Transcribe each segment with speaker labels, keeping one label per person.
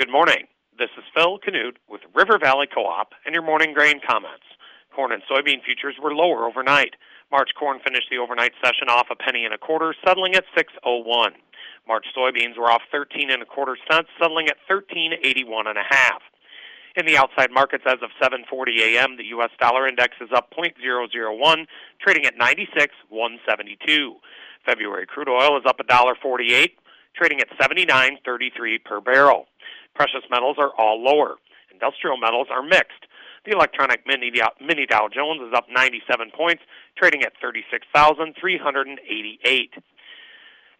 Speaker 1: Good morning. This is Phil Canute with River Valley Co-op and your morning grain comments. Corn and soybean futures were lower overnight. March corn finished the overnight session off a penny and a quarter, settling at 601. March soybeans were off 13 and a quarter cents, settling at 1381 and a half. In the outside markets as of 7:40 a.m., the U.S. dollar index is up 0.001, trading at 96.172. February crude oil is up $1.48, trading at 79.33 per barrel. Precious metals are all lower. Industrial metals are mixed. The electronic mini Dow, Jones is up 97 points, trading at 36,388.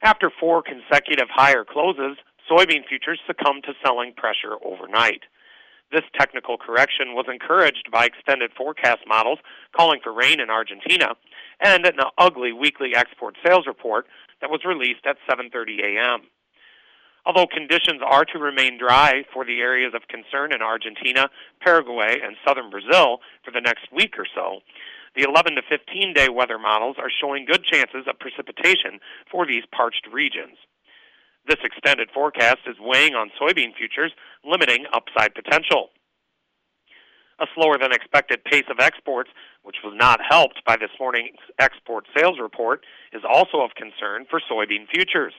Speaker 1: After four consecutive higher closes, soybean futures succumbed to selling pressure overnight. This technical correction was encouraged by extended forecast models calling for rain in Argentina and an ugly weekly export sales report that was released at 7:30 a.m. Although conditions are to remain dry for the areas of concern in Argentina, Paraguay, and southern Brazil for the next week or so, the 11 to 15 day weather models are showing good chances of precipitation for these parched regions. This extended forecast is weighing on soybean futures, limiting upside potential. A slower than expected pace of exports, which was not helped by this morning's export sales report, is also of concern for soybean futures.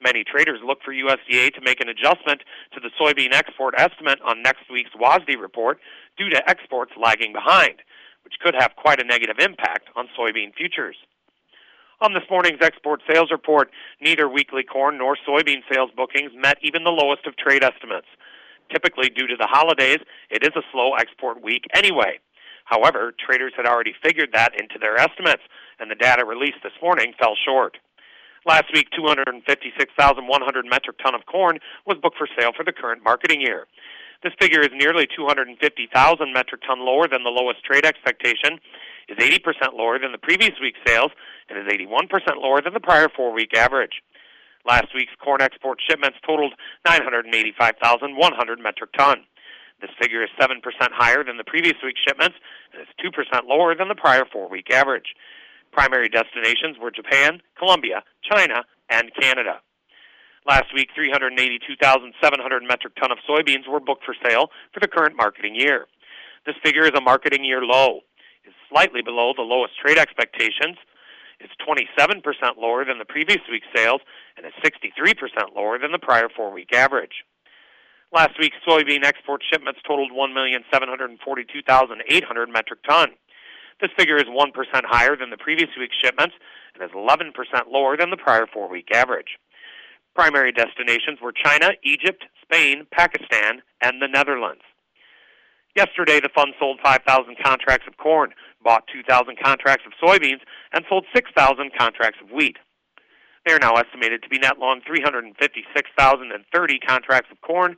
Speaker 1: Many traders look for USDA to make an adjustment to the soybean export estimate on next week's WASDE report due to exports lagging behind, which could have quite a negative impact on soybean futures. On this morning's export sales report, neither weekly corn nor soybean sales bookings met even the lowest of trade estimates. Typically, due to the holidays, it is a slow export week anyway. However, traders had already figured that into their estimates, and the data released this morning fell short. Last week, 256,100 metric ton of corn was booked for sale for the current marketing year. This figure is nearly 250,000 metric ton lower than the lowest trade expectation, is 80% lower than the previous week's sales, and is 81% lower than the prior four week average. Last week's corn export shipments totaled 985,100 metric ton. This figure is 7% higher than the previous week's shipments and is 2% lower than the prior four week average. Primary destinations were Japan, Colombia, China, and Canada. Last week, 382,700 metric ton of soybeans were booked for sale for the current marketing year. This figure is a marketing year low. It's slightly below the lowest trade expectations. It's 27% lower than the previous week's sales and is 63% lower than the prior four-week average. Last week's soybean export shipments totaled 1,742,800 metric ton. This figure is 1% higher than the previous week's shipments and is 11% lower than the prior four week average. Primary destinations were China, Egypt, Spain, Pakistan, and the Netherlands. Yesterday, the fund sold 5,000 contracts of corn, bought 2,000 contracts of soybeans, and sold 6,000 contracts of wheat. They are now estimated to be net long 356,030 contracts of corn,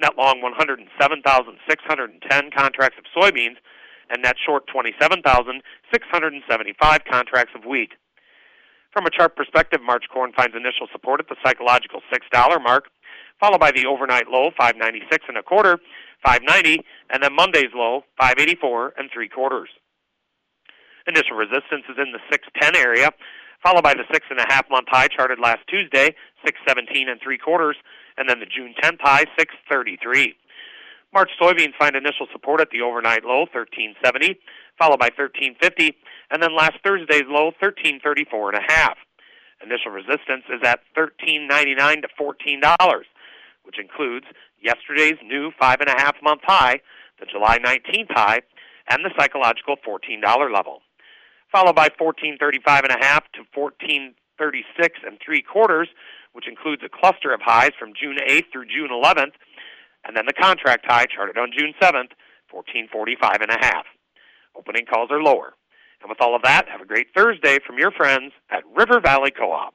Speaker 1: net long 107,610 contracts of soybeans, and net short 27,675 contracts of wheat. From a chart perspective, March corn finds initial support at the psychological $6 mark, followed by the overnight low 596 and a quarter, 590, and then Monday's low 584 and three quarters. Initial resistance is in the 610 area, followed by the six and a half month high charted last Tuesday, 617 and three quarters, and then the June 10th high, 633. March soybeans find initial support at the overnight low, 1370, followed by 1350, and then last Thursday's low, 1334 and a half. Initial resistance is at 13.99 to 14 dollars, which includes yesterday's new five and a half month high, the July 19th high, and the psychological 14 dollar level, followed by 14.35 and a half to 14.36 and three quarters, which includes a cluster of highs from June 8th through June 11th and then the contract high charted on June 7th, 1445 and a half. Opening calls are lower. And with all of that, have a great Thursday from your friends at River Valley Co-op.